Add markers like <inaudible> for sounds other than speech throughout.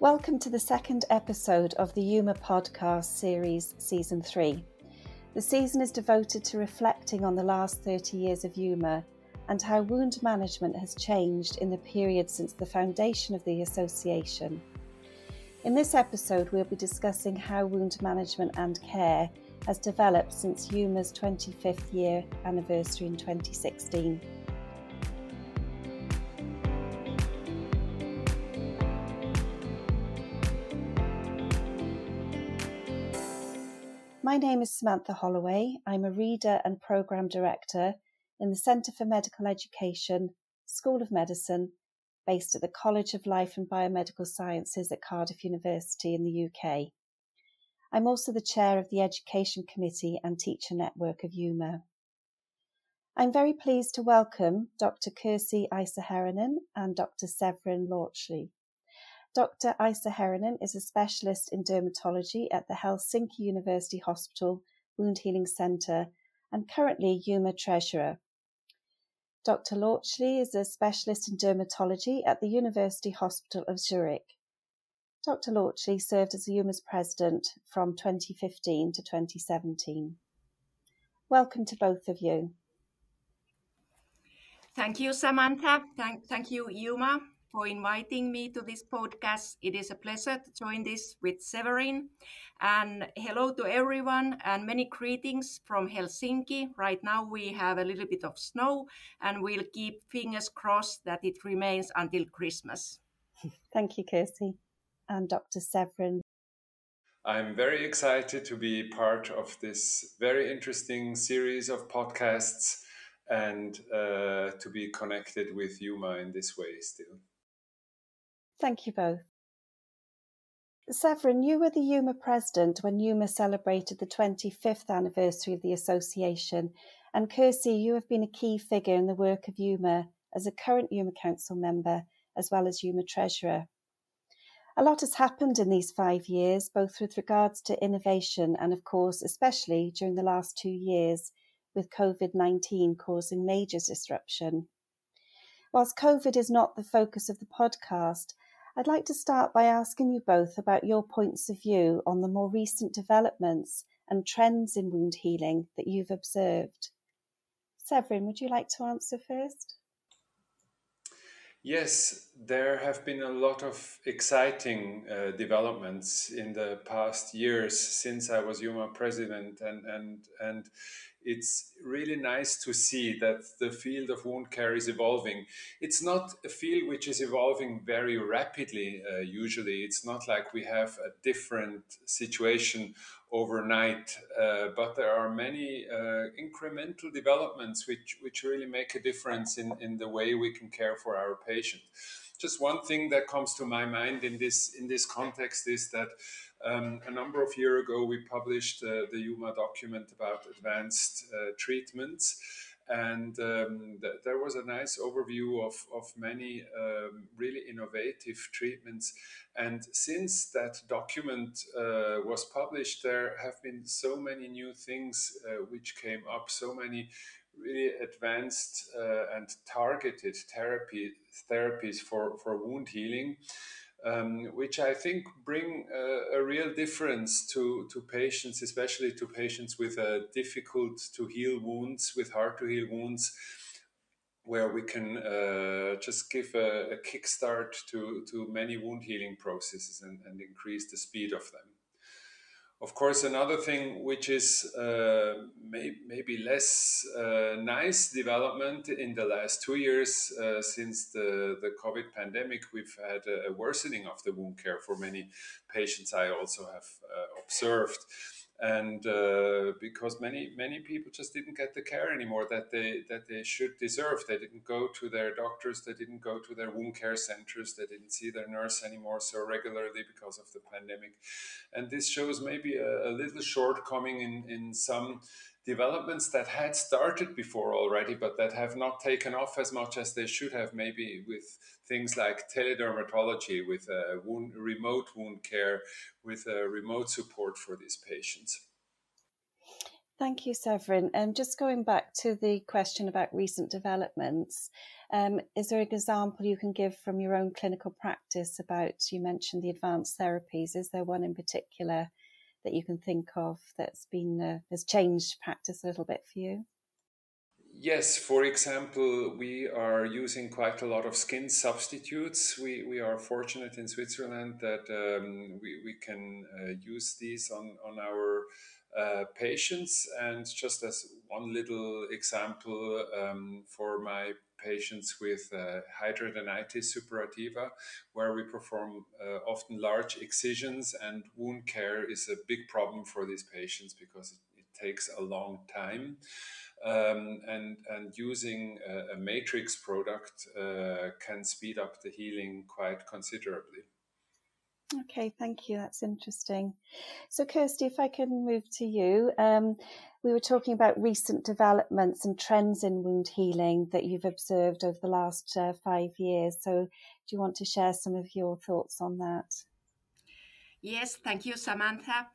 Welcome to the second episode of the EWMA podcast series, Season 3. The season is devoted to reflecting on the last 30 years of EWMA and how wound management has changed in the period since the foundation of the association. In this episode, we'll be discussing how wound management and care has developed since EWMA's 25th year anniversary in 2016. My name is Samantha Holloway. I'm a reader and programme director in the Centre for Medical Education, School of Medicine, based at the College of Life and Biomedical Sciences at Cardiff University in the UK. I'm also the chair of the Education Committee and Teacher Network of EWMA. I'm very pleased to welcome Dr. Kirsi Isoherranen and Dr. Severin Läuchli. Dr. Isoherranen is a specialist in dermatology at the Helsinki University Hospital Wound Healing Centre and currently EWMA Treasurer. Dr. Läuchli is a specialist in dermatology at the University Hospital of Zurich. Dr. Läuchli served as EWMA's president from 2015 to 2017. Welcome to both of you. Thank you, Samantha. Thank, thank you, EWMA, for inviting me to this podcast. It is a pleasure to join this with Severin. And hello to everyone and many greetings from Helsinki. Right now we have a little bit of snow and we'll keep fingers crossed that it remains until Christmas. <laughs> Thank you, Kirsty. And Dr. Severin. I'm very excited to be part of this very interesting series of podcasts and uh, to be connected with EWMA in this way still. Thank you both. Severin, you were the EWMA president when EWMA celebrated the 25th anniversary of the association, and Kirsi, you have been a key figure in the work of EWMA as a current EWMA Council member as well as EWMA treasurer. A lot has happened in these five years, both with regards to innovation and, of course, especially during the last two years, with COVID 19 causing major disruption. Whilst COVID is not the focus of the podcast, I'd like to start by asking you both about your points of view on the more recent developments and trends in wound healing that you've observed. Severin, would you like to answer first? Yes, there have been a lot of exciting uh, developments in the past years since I was EWMA president, and and and it's really nice to see that the field of wound care is evolving. It's not a field which is evolving very rapidly, uh, usually. It's not like we have a different situation overnight, uh, but there are many uh, incremental developments which, which really make a difference in, in the way we can care for our patient. Just one thing that comes to my mind in this in this context is that um, a number of years ago, we published uh, the EWMA document about advanced uh, treatments. And um, th- there was a nice overview of, of many um, really innovative treatments. And since that document uh, was published, there have been so many new things uh, which came up, so many really advanced uh, and targeted therapy therapies for, for wound healing um, which I think bring a, a, real difference to, to patients, especially to patients with uh, difficult to heal wounds, with hard to heal wounds, where we can uh, just give a, a kickstart to, to many wound healing processes and, and increase the speed of them. Of course, another thing which is uh, may, maybe less uh, nice development in the last two years uh, since the, the COVID pandemic, we've had a, worsening of the wound care for many patients. I also have uh, observed and uh, because many many people just didn't get the care anymore that they that they should deserve. They didn't go to their doctors. They didn't go to their wound care centers. They didn't see their nurse anymore so regularly because of the pandemic. And this shows maybe a, a little shortcoming in in some developments that had started before already, but that have not taken off as much as they should have, maybe with things like teledermatology, with uh, wound, remote wound care, with uh, remote support for these patients. Thank you, Severin. And um, just going back to the question about recent developments, Um, is there an example you can give from your own clinical practice about, you mentioned the advanced therapies, is there one in particular that you can think of that's been, uh, has changed practice a little bit for you? Yes, for example, we are using quite a lot of skin substitutes. We, we are fortunate in Switzerland that um, we, we can uh, use these on, on our uh, patients. And just as one little example um, for my patients with uh, hidradenitis suppurativa, where we perform uh, often large excisions, and wound care is a big problem for these patients because it, it takes a long time um, and and using a, a matrix product uh, can speed up the healing quite considerably. Okay, thank you. That's interesting. So, Kirsty, if I can move to you, um, we were talking about recent developments and trends in wound healing that you've observed over the last uh, five years. So, do you want to share some of your thoughts on that? Yes, thank you, Samantha.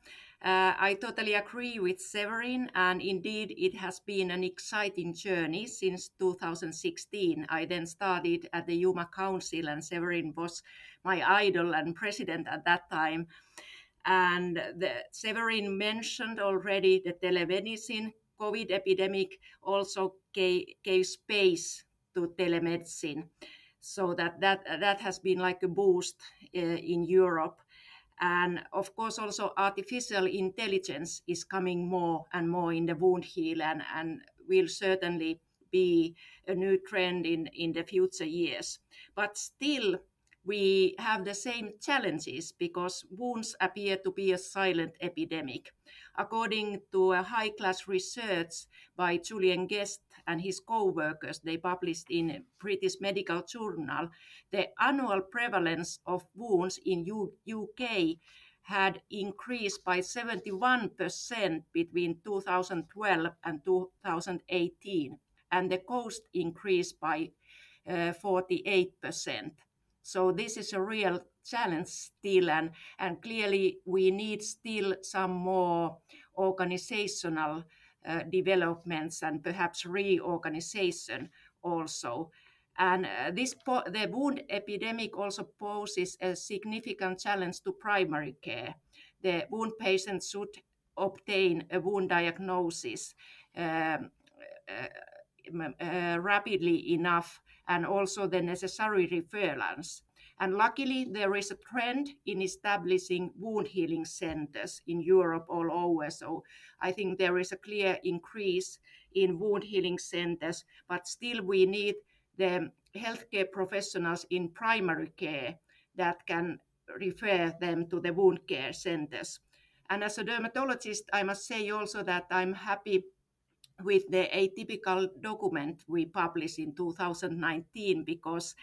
Uh, I totally agree with Severin, and indeed, it has been an exciting journey since 2016. I then started at the EWMA Council, and Severin was my idol and president at that time. And the, Severin mentioned already the telemedicine. COVID epidemic also gave, gave space to telemedicine, so that that that has been like a boost uh, in Europe and of course, also artificial intelligence is coming more and more in the wound heal and, and will certainly be a new trend in, in the future years. But still, we have the same challenges because wounds appear to be a silent epidemic. According to a high class research by Julian Guest and his co workers, they published in British Medical Journal, the annual prevalence of wounds in U- UK had increased by 71% between 2012 and 2018, and the cost increased by uh, 48%. So this is a real challenge still, and, and clearly we need still some more organizational uh, developments and perhaps reorganization also. And uh, this po- the wound epidemic also poses a significant challenge to primary care. The wound patients should obtain a wound diagnosis um, uh, uh rapidly enough and also the necessary referrals. And luckily, there is a trend in establishing wound healing centers in Europe all over. So I think there is a clear increase in wound healing centers, but still we need the healthcare professionals in primary care that can refer them to the wound care centers. And as a dermatologist, I must say also that I'm happy with the atypical document we published in 2019 because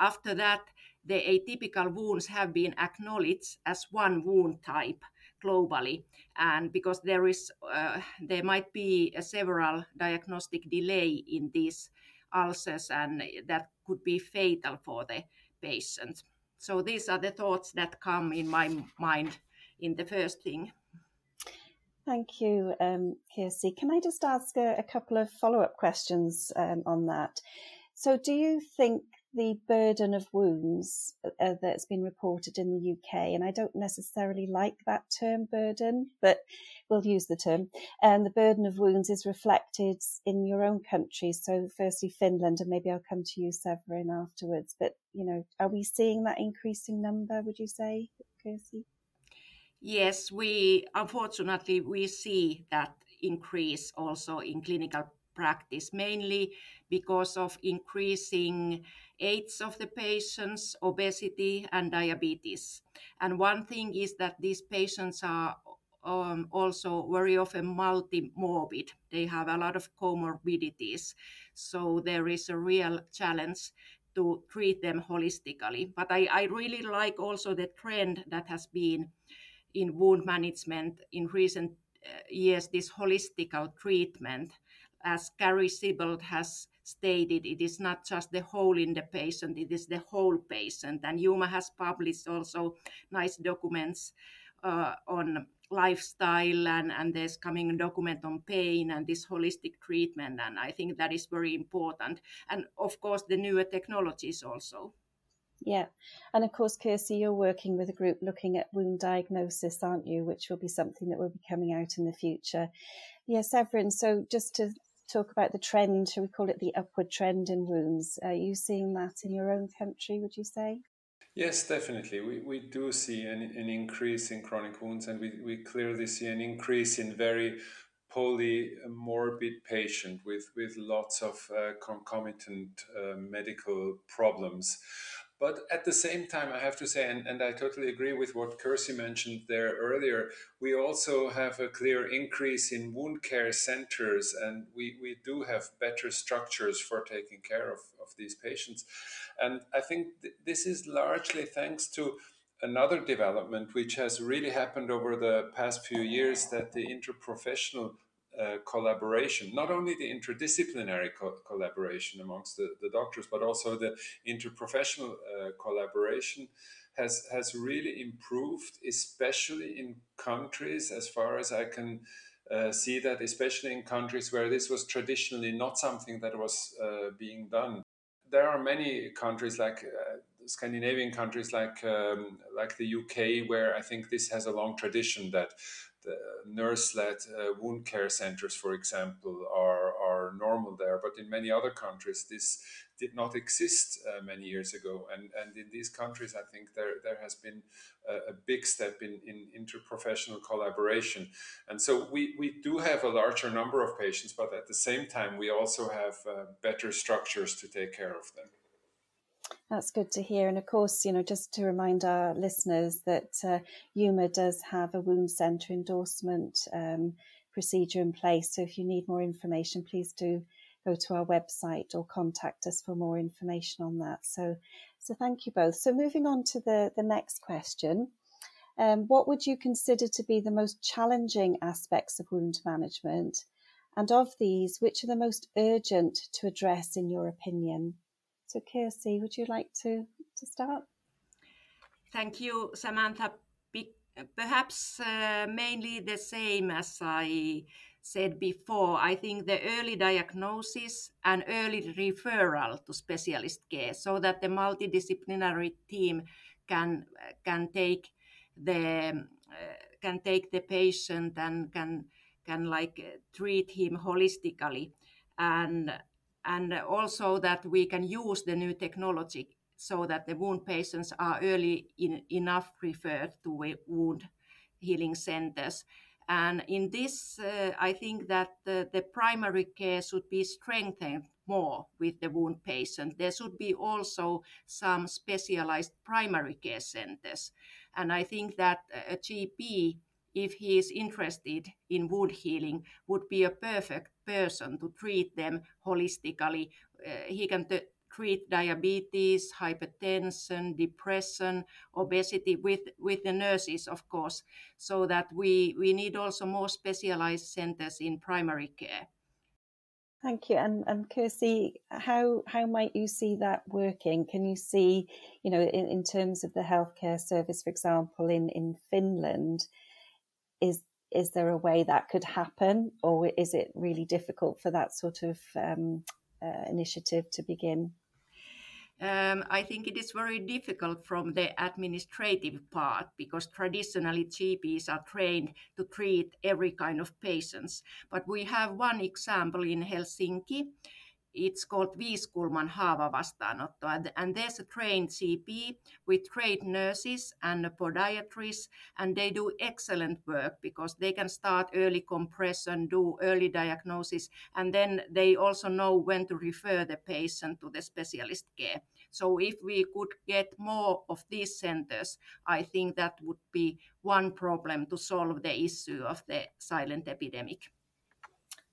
after that the atypical wounds have been acknowledged as one wound type globally. And because there is uh, there might be a several diagnostic delay in these ulcers and that could be fatal for the patient. So these are the thoughts that come in my mind in the first thing Thank you, um, Kirsty. Can I just ask a, a couple of follow up questions um, on that? So, do you think the burden of wounds uh, that's been reported in the UK, and I don't necessarily like that term burden, but we'll use the term, and the burden of wounds is reflected in your own country. So, firstly, Finland, and maybe I'll come to you, Severin, afterwards. But, you know, are we seeing that increasing number, would you say, Kirsty? Yes, we unfortunately we see that increase also in clinical practice, mainly because of increasing age of the patients, obesity, and diabetes. And one thing is that these patients are um, also very often multimorbid. They have a lot of comorbidities. So there is a real challenge to treat them holistically. But I, I really like also the trend that has been in wound management in recent uh, years this holistic treatment. As Gary Sibbald has stated, it is not just the hole in the patient, it is the whole patient. And EWMA has published also nice documents uh, on lifestyle and, and there's coming a document on pain and this holistic treatment and i think that is very important and of course the newer technologies also yeah. And of course kirsty you're working with a group looking at wound diagnosis aren't you? Which will be something that will be coming out in the future. Yes Severin so just to talk about the trend shall we call it the upward trend in wounds? Are you seeing that in your own country would you say? Yes, definitely. We, we do see an, an increase in chronic wounds, and we, we clearly see an increase in very polymorbid patient with, with lots of uh, concomitant uh, medical problems. But at the same time, I have to say, and, and I totally agree with what Kirsty mentioned there earlier, we also have a clear increase in wound care centers, and we, we do have better structures for taking care of, of these patients. And I think th- this is largely thanks to another development which has really happened over the past few years that the interprofessional uh, collaboration, not only the interdisciplinary co- collaboration amongst the, the, doctors, but also the interprofessional uh, collaboration has, has really improved, especially in countries, as far as I can uh, see that, especially in countries where this was traditionally not something that was uh, being done. There are many countries like uh, Scandinavian countries like um, like the UK, where I think this has a long tradition that nurse-led uh, wound care centers, for example, are are normal there. But in many other countries, this did not exist uh, many years ago. And and in these countries, I think there there has been a, a, big step in in interprofessional collaboration. And so we we do have a larger number of patients, but at the same time, we also have uh, better structures to take care of them. That's good to hear. And of course, you know, just to remind our listeners that uh, EWMA does have a wound centre endorsement um, procedure in place. So if you need more information, please do go to our website or contact us for more information on that. So, so thank you both. So moving on to the, the next question. Um, what would you consider to be the most challenging aspects of wound management? And of these, which are the most urgent to address in your opinion? So, Kirsty, would you like to, to start? Thank you, Samantha. Perhaps uh, mainly the same as I said before. I think the early diagnosis and early referral to specialist care so that the multidisciplinary team can, can take the uh, can take the patient and can can like treat him holistically and and also that we can use the new technology so that the wound patients are early in, enough referred to wound healing centers. And in this, uh, I think that the, the, primary care should be strengthened more with the wound patient. There should be also some specialized primary care centers. And I think that a GP if he is interested in wound healing, would be a perfect person to treat them holistically. Uh, he can t- treat diabetes, hypertension, depression, obesity with, with the nurses, of course, so that we, we need also more specialized centers in primary care. Thank you. And, and Kirsty, how, how might you see that working? Can you see, you know, in, in terms of the healthcare service, for example, in, in Finland, is is there a way that could happen, or is it really difficult for that sort of um, uh, initiative to begin? Um, I think it is very difficult from the administrative part because traditionally GPs are trained to treat every kind of patients. But we have one example in Helsinki it's called Viiskulman haavavastaanotto. And, and there's a trained GP with trained nurses and podiatrists, and they do excellent work because they can start early compression, do early diagnosis, and then they also know when to refer the patient to the specialist care. So if we could get more of these centers, I think that would be one problem to solve the issue of the silent epidemic.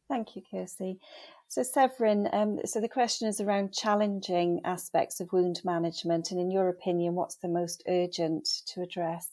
Thank you, Kirsty. So, Severin, um, so the question is around challenging aspects of wound management, and in your opinion, what's the most urgent to address?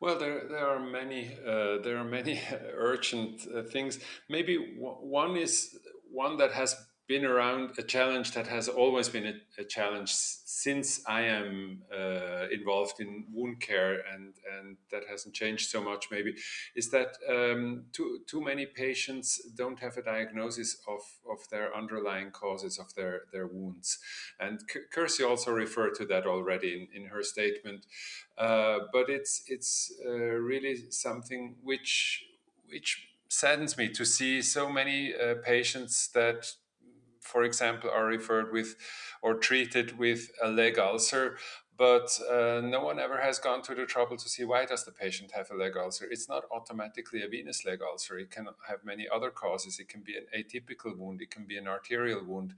Well, there, there are many uh, there are many <laughs> urgent uh, things. Maybe w- one is one that has been around a challenge that has always been a, a challenge since I am uh, involved in wound care, and, and that hasn't changed so much. Maybe is that um, too too many patients don't have a diagnosis of, of their underlying causes of their, their wounds, and Kirsty also referred to that already in, in her statement. Uh, but it's it's uh, really something which which saddens me to see so many uh, patients that for example, are referred with or treated with a leg ulcer, but uh, no one ever has gone to the trouble to see why does the patient have a leg ulcer. It's not automatically a venous leg ulcer. It can have many other causes. It can be an atypical wound. It can be an arterial wound,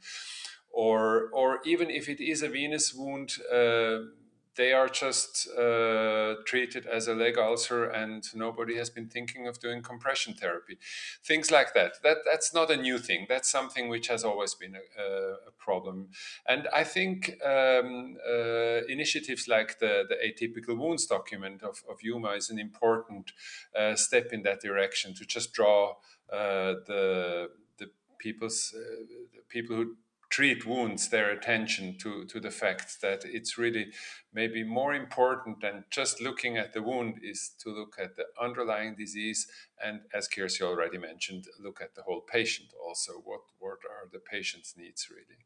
or or even if it is a venous wound. Uh, they are just uh, treated as a leg ulcer and nobody has been thinking of doing compression therapy. Things like that. That that's not a new thing. That's something which has always been a, a problem. And i think um, uh, initiatives like the, the atypical wounds document of, of EWMA is an important uh, step in that direction to just draw uh, the the people's uh, the people who treat wounds their attention to, to the fact that it's really maybe more important than just looking at the wound is to look at the underlying disease. And as Kirsty already mentioned look at the whole patient also. What what are the patient's needs really?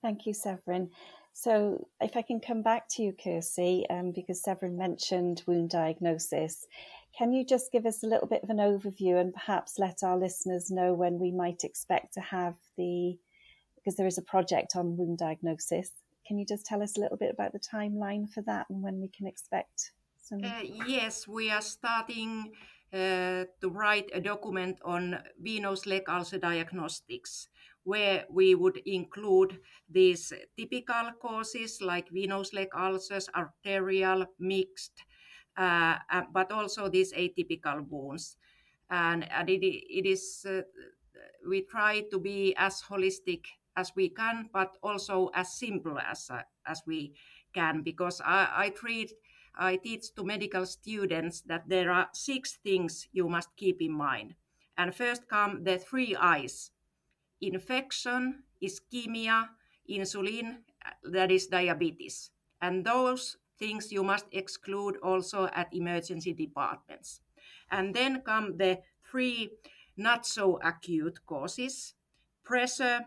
Thank you Severin. So if I can come back to you Kirsty um, because Severin mentioned wound diagnosis can you just give us a little bit of an overview and perhaps let our listeners know when we might expect to have the because there is a project on wound diagnosis. Can you just tell us a little bit about the timeline for that and when we can expect some? Uh, yes, we are starting uh, to write a document on venous leg ulcer diagnostics, where we would include these typical causes like venous leg ulcers, arterial, mixed, uh, uh but also these atypical wounds. And, and it, it is, uh, we try to be as holistic as we can, but also as simple as uh, as we can. Because I, I treat, I teach to medical students that there are six things you must keep in mind. And first come the three I's: infection, ischemia, insulin, that is diabetes, and those things you must exclude also at emergency departments. And then come the three not so acute causes pressure,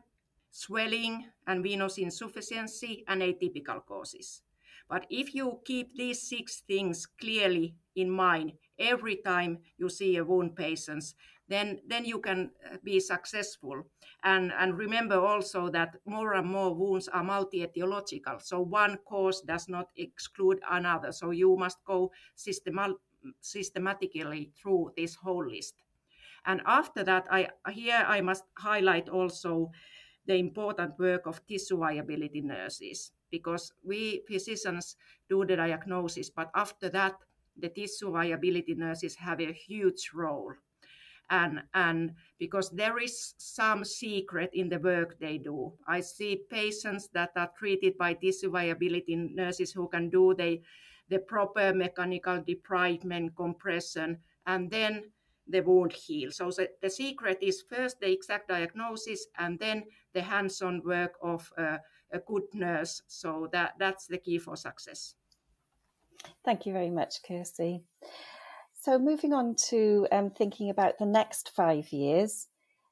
swelling and venous insufficiency and atypical causes. But if you keep these six things clearly in mind every time you see a wound patient, then, then you can uh, be successful. And, and remember also that more and more wounds are multi-etiological. So one cause does not exclude another. So you must go systemat- systematically through this whole list. And after that, I, here I must highlight also the important work of tissue viability nurses because we physicians do the diagnosis, but after that, the tissue viability nurses have a huge role. And, and because there is some secret in the work they do. I see patients that are treated by tissue viability nurses who can do the, the proper mechanical debridement compression, and then the wound heal. So the, secret is first the exact diagnosis and then the hands-on work of uh, a good nurse. So that, that's the key for success. Thank you very much, Kirsty. So moving on to um, thinking about the next five years,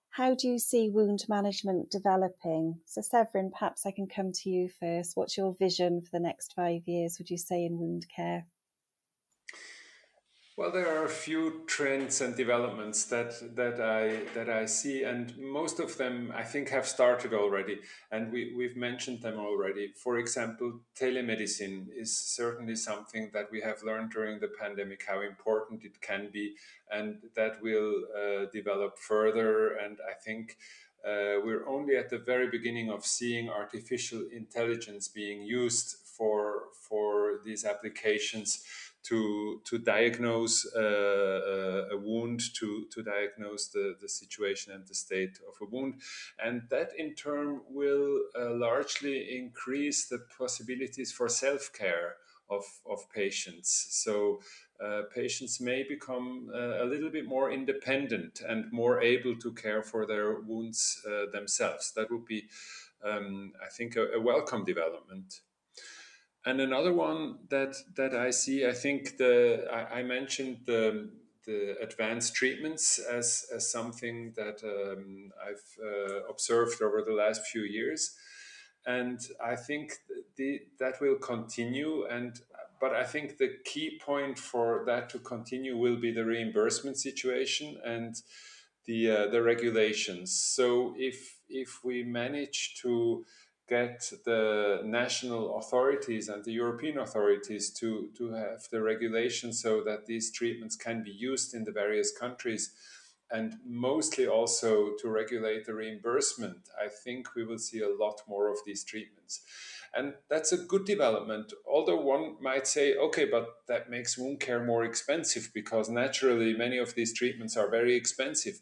how do you see wound management developing? So Severin, perhaps I can come to you first. What's your vision for the next five years, would you say, in wound care? Well, there are a few trends and developments that that I that I see, and most of them I think have started already, and we we've mentioned them already. For example, telemedicine is certainly something that we have learned during the pandemic how important it can be, and that will uh, develop further. And I think. Uh, we're only at the very beginning of seeing artificial intelligence being used for for these applications to to diagnose uh, uh, a wound, to to diagnose the the situation and the state of a wound, and that in turn will uh, largely increase the possibilities for self care of of patients. So. uh, patients may become uh, a little bit more independent and more able to care for their wounds uh, themselves. That would be, um, I think, a, a, welcome development. And another one that that I see, I think the I, I mentioned the the advanced treatments as, as something that um, I've uh, observed over the last few years. And I think the, that will continue. And but I think the key point for that to continue will be the reimbursement situation and the uh, the regulations. So if if we manage to get the national authorities and the European authorities to, to have the regulation so that these treatments can be used in the various countries and mostly also to regulate the reimbursement, I think we will see a lot more of these treatments. And that's a good development. Although one might say, okay, but that makes wound care more expensive because naturally many of these treatments are very expensive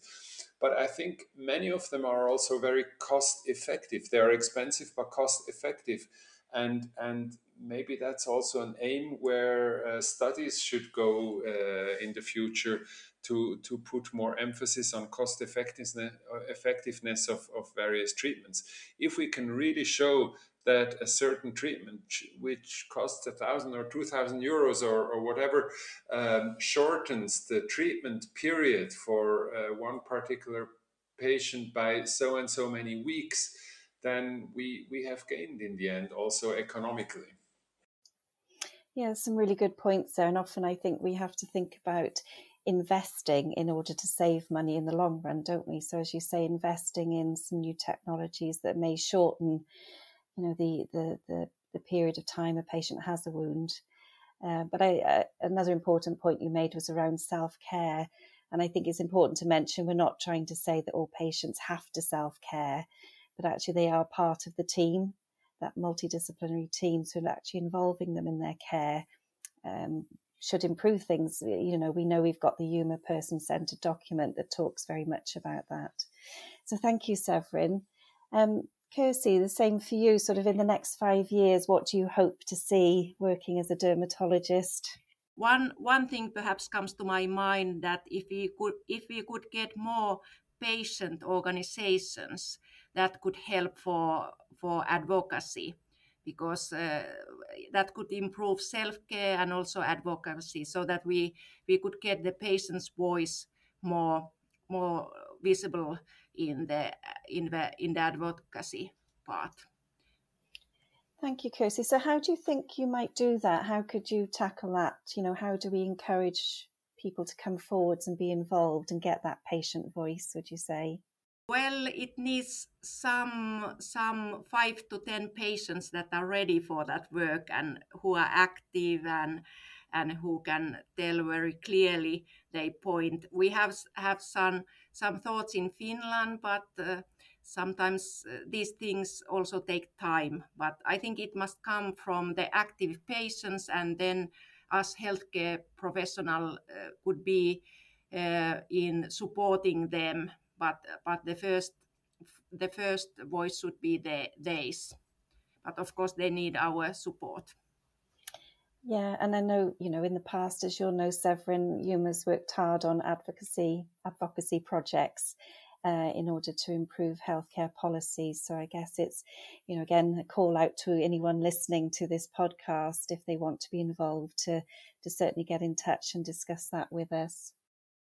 but I think many of them are also very cost effective. They are expensive but cost effective, and and maybe that's also an aim where uh, studies should go uh, in the future to to put more emphasis on cost effectiveness effectiveness of, of various treatments. If we can really show that a certain treatment, which costs a thousand or two thousand euros or, or whatever, um, shortens the treatment period for uh, one particular patient by so and so many weeks, then we, we have gained in the end also economically. Yeah, some really good points there. And often I think we have to think about investing in order to save money in the long run, don't we? So, as you say, investing in some new technologies that may shorten you know the the the, the period of time a patient has a wound. Uh, but I, uh, another important point you made was around self care, and I think it's important to mention we're not trying to say that all patients have to self care, but actually they are part of the team, that multidisciplinary team. So actually involving them in their care um, should improve things. You know, we know we've got the EWMA person centered document that talks very much about that. So thank you, Severin. Um, Kirsty, the same for you. Sort of in the next five years, what do you hope to see working as a dermatologist? One one thing perhaps comes to my mind that if we could if we could get more patient organizations that could help for for advocacy because uh, that could improve self-care and also advocacy so that we we could get the patient's voice more more visible in the in the in the advocacy part. Thank you, Kirsty. So, how do you think you might do that? How could you tackle that? You know, how do we encourage people to come forwards and be involved and get that patient voice? Would you say? Well, it needs some some five to ten patients that are ready for that work and who are active and and who can tell very clearly their point. We have have some some thoughts in Finland, but uh, sometimes uh, these things also take time. But I think it must come from the active patients, and then us healthcare professional uh, could be uh, in supporting them. But but the first the first voice should be the theirs. But of course, they need our support. Yeah, and I know, you know, in the past, as you'll know, Severin EWMA's worked hard on advocacy advocacy projects uh, in order to improve healthcare policies. So I guess it's, you know, again, a call out to anyone listening to this podcast if they want to be involved to to certainly get in touch and discuss that with us.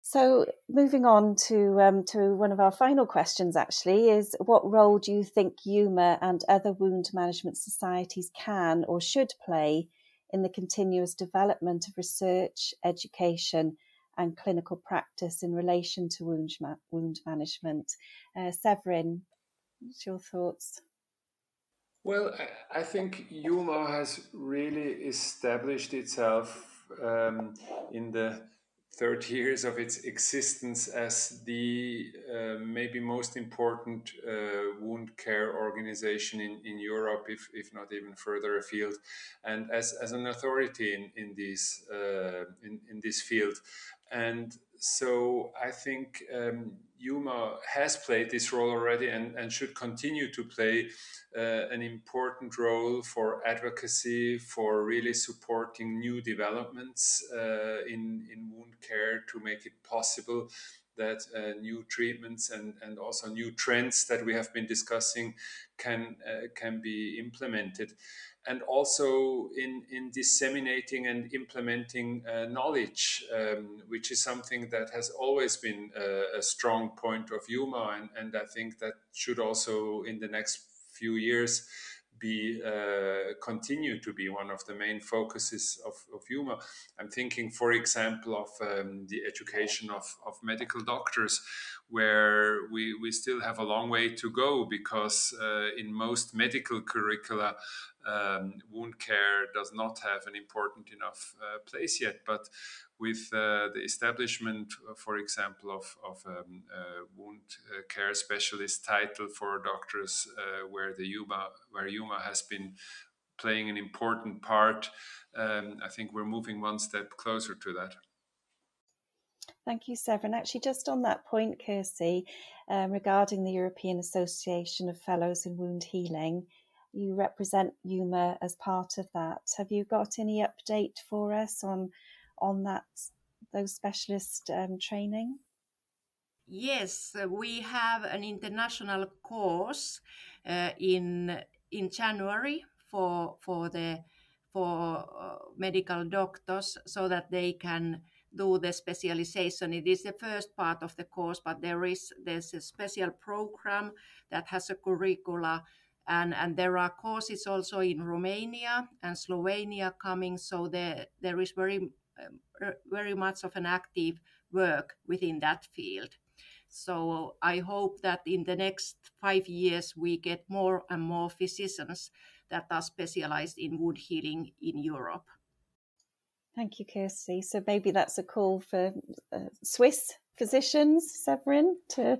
So moving on to um, to one of our final questions, actually, is what role do you think EWMA and other wound management societies can or should play in the continuous development of research, education, and clinical practice in relation to wound, ma- wound management. Uh, Severin, what's your thoughts? Well, I, think EWMA has really established itself um, in the 30 years of its existence as the uh, maybe most important uh, wound care organization in, in Europe, if, if not even further afield, and as, as an authority in, in, these, uh, in, in this field. And so I think um, EWMA has played this role already and, and should continue to play uh, an important role for advocacy, for really supporting new developments uh, in, in wound care to make it possible that uh, new treatments and, and also new trends that we have been discussing can, uh, can be implemented and also in, in disseminating and implementing uh, knowledge, um, which is something that has always been a, a strong point of EWMA. And, and I think that should also, in the next few years, be uh, continue to be one of the main focuses of, of EWMA. I'm thinking, for example, of um, the education of, of medical doctors, where we, we still have a long way to go because uh, in most medical curricula, um, wound care does not have an important enough uh, place yet. But with uh, the establishment, uh, for example, of, of um, wound uh, care specialist title for doctors, where the EWMA, where EWMA has been playing an important part, um, I think we're moving one step closer to that. Thank you, Severin. Actually, just on that point, Kirsty, um, regarding the European Association of Fellows in Wound Healing, you represent EWMA as part of that. Have you got any update for us on on that those specialist um, training? Yes, we have an international course uh, in in January for for the for uh, medical doctors so that they can do the specialization. It is the first part of the course, but there is there's a special program that has a curricula and and there are courses also in Romania and Slovenia coming. So there there is very very much of an active work within that field. So I hope that in the next five years we get more and more physicians that are specialized in wound healing in Europe. Thank you, Kirsty. So maybe that's a call for uh, Swiss physicians, Severin, to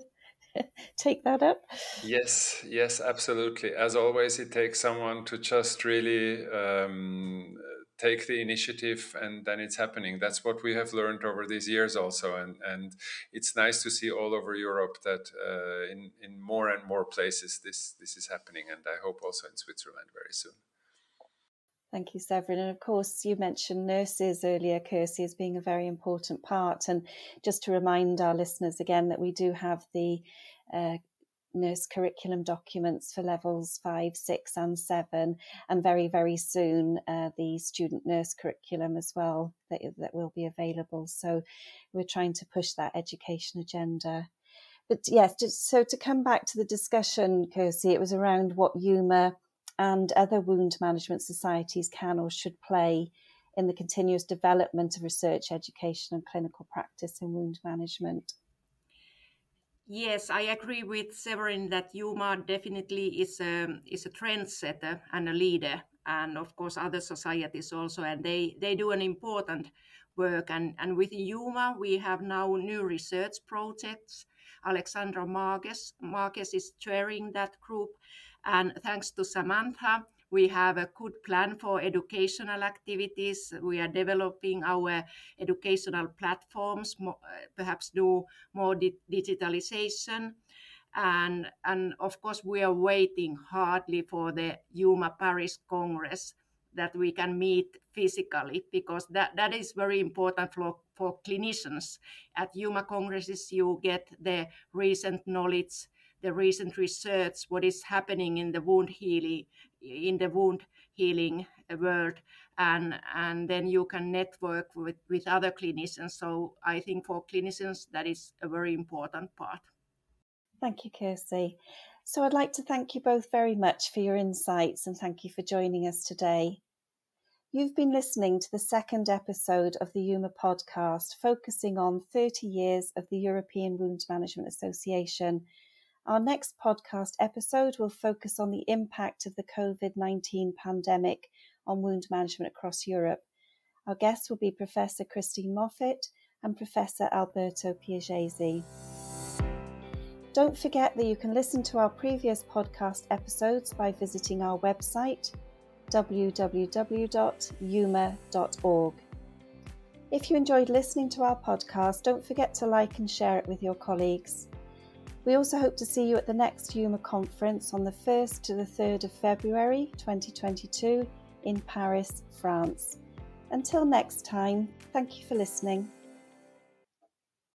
<laughs> take that up? Yes, yes, absolutely. As always, it takes someone to just really um, take the initiative and then it's happening. That's what we have learned over these years also. And, and it's nice to see all over Europe that uh, in, in more and more places this, this is happening. And I hope also in Switzerland very soon. Thank you, Severin. And of course, you mentioned nurses earlier, Kirsty, as being a very important part. And just to remind our listeners again that we do have the uh, nurse curriculum documents for levels five, six, and seven, and very, very soon uh, the student nurse curriculum as well that, that will be available. So we're trying to push that education agenda. But yes, just, so to come back to the discussion, Kirsty, it was around what EWMA and other wound management societies can or should play in the continuous development of research, education, and clinical practice in wound management. Yes, I agree with Severin that EWMA definitely is a is a trendsetter and a leader, and of course other societies also, and they they do an important work. And and with EWMA we have now new research projects. Alexandra Marques Marques is chairing that group, and thanks to Samantha, we have a good plan for educational activities. We are developing our educational platforms, uh, perhaps do more di- digitalization. And, and of course, we are waiting hardly for the EWMA Paris Congress that we can meet physically because that, that is very important for, for clinicians. At EWMA Congresses, you get the recent knowledge the recent research, what is happening in the wound healing, in the wound healing world, and and then you can network with with other clinicians. So I think for clinicians that is a very important part. Thank you, Kirsty. So I'd like to thank you both very much for your insights and thank you for joining us today. You've been listening to the second episode of the EWMA podcast, focusing on 30 years of the European Wound Management Association our next podcast episode will focus on the impact of the COVID 19 pandemic on wound management across Europe. Our guests will be Professor Christine Moffatt and Professor Alberto Piaggesi. Don't forget that you can listen to our previous podcast episodes by visiting our website www.ewma.org. If you enjoyed listening to our podcast, don't forget to like and share it with your colleagues. We also hope to see you at the next EWMA conference on the 1st to the 3rd of February 2022 in Paris, France. Until next time, thank you for listening.